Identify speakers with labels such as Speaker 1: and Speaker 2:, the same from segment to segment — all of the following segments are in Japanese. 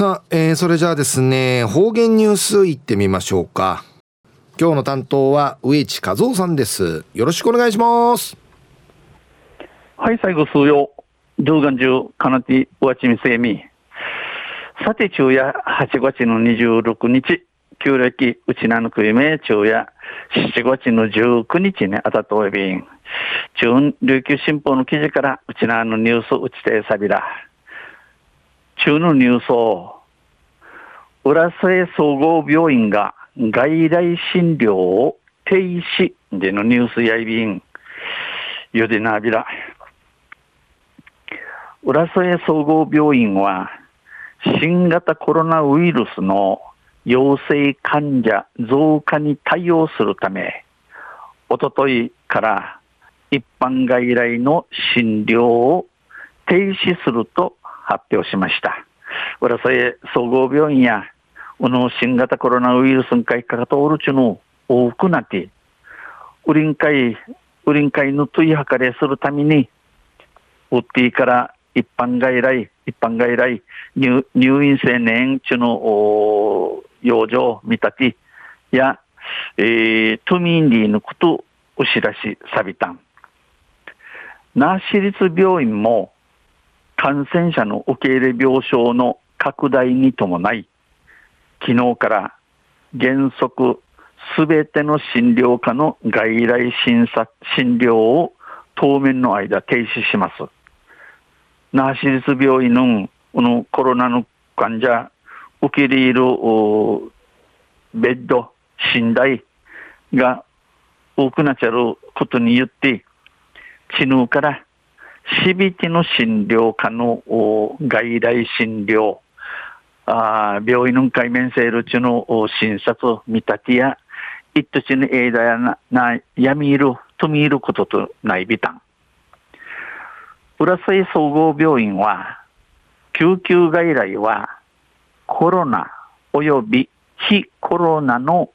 Speaker 1: さあ、えー、それじゃあですね、方言ニュースいってみましょうか。今日の担当は植地和夫さんです。よろしくお願いします。
Speaker 2: はい、最後数曜。動画中、かなて、わちみせみ。さて、昼夜8月の26日、旧暦、うちなのくいめ、昼夜7月の19日にあたとおびん。中琉球新報の記事から、うちなのニュースうちてさびら。中のニュースを、浦添総合病院が外来診療を停止でのニュースやいびん、ゆでなびら。浦添総合病院は、新型コロナウイルスの陽性患者増加に対応するため、おとといから一般外来の診療を停止すると発表しました。浦添総合病院や、この新型コロナウイルスにかかとおるちの多くなって、ウリン会、ウリン会の問い計れするために、ウッディから一般外来、一般外来、入入院青年中の養生見立てや、えー、都民リーのことお知らしさびたん。那市立病院も感染者の受け入れ病床の拡大に伴い、昨日から原則すべての診療科の外来診察、診療を当面の間停止します。那覇市立病院のこのコロナの患者、受け入れるベッド、寝台が多くなっちゃうことによって、知能からしびての診療科の外来診療、あ病院の海面セール中の診察、見立てや、一途の間やな、な、やみいる、とみいることとないびたん。浦添総合病院は、救急外来は、コロナ及び非コロナの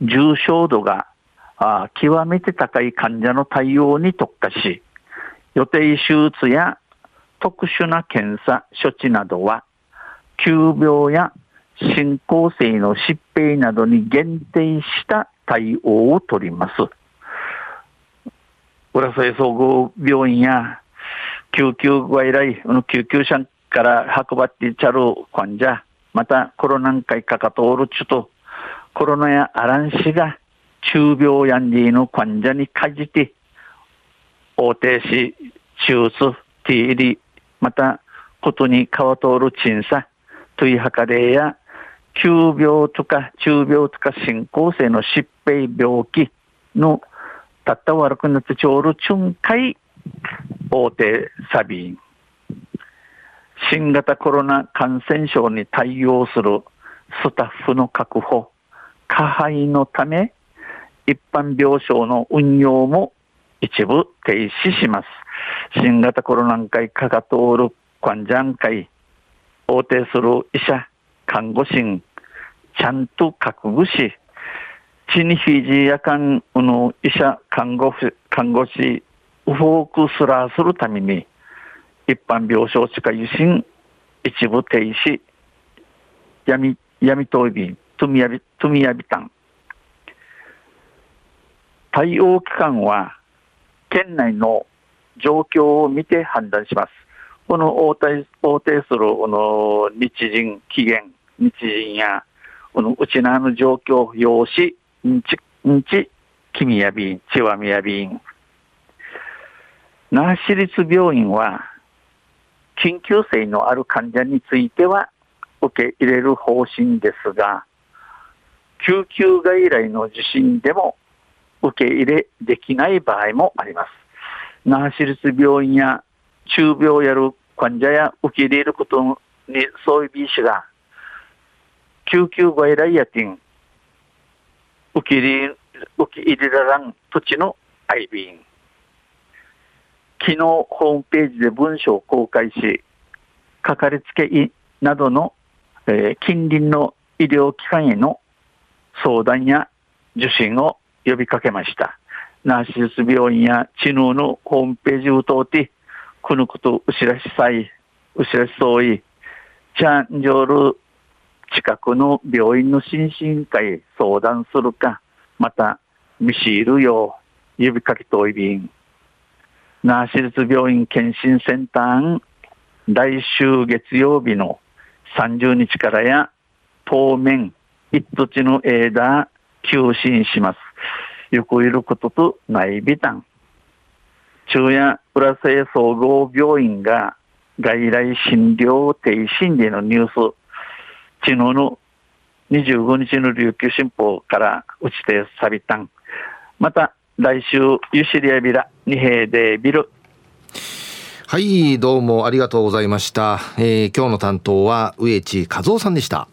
Speaker 2: 重症度があ極めて高い患者の対応に特化し、予定手術や特殊な検査、処置などは、急病や進行性の疾病などに限定した対応を取ります。浦添総合病院や救急外来、救急車から運ばってちゃる患者、またコロナ禍かかとおるちゅと、コロナやアランシが中病やんりの患者にかじて、大停止、手術、ティーリ、また、ことに川通る鎮査、といはかれや、急病とか中病とか進行性の疾病病気のたった悪くなってちょうるちゅんかい大手サビン。新型コロナ感染症に対応するスタッフの確保、加配のため、一般病床の運用も一部停止します。新型コロナ会かかとおる患者会、応定する医者、看護師、ちゃんと覚悟し、地にフィジーやかんの医者、看護師、看護師、ウォークスラーするために、一般病床地下受診、一部停止、闇、闇闘技、トミヤビ、トミヤビタン。対応機関は、県内の状況を見て判断します。この応対応対するこの日人期限、日人や、このうちなの状況、用紙、んち、んち、君やびん、ちわみやびん。那覇市立病院は、緊急性のある患者については受け入れる方針ですが、救急外来の受診でも受け入れできない場合もあります。那覇市立病院や中病やる患者や受け入れることにそういう医師が救急外来やてん受け入れ受け入れららん土地の IB 昨日ホームページで文書を公開し、かかりつけ医などの、えー、近隣の医療機関への相談や受診を呼びかけました。ナーシス病院や知能のホームページを通って、このことうしらしさい、うしらしそうい、ちゃんじょる近くの病院の心身科へ相談するか、また見知るよう指かけといびん。那覇市立病院検診センター来週月曜日の30日からや当面一土地の枝休診します。よくいることとないびたん。中夜浦瀬総合病院が外来診療停止でのニュース、昨日の25日の琉球新報から打ちてさびたん。また来週ゆしりやびら二平でビル。
Speaker 1: はい、どうもありがとうございました。えー、今日の担当は植地和夫さんでした。